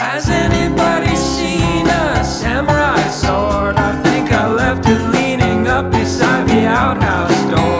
Has anybody seen a samurai sword? I think I left it leaning up beside the outhouse door.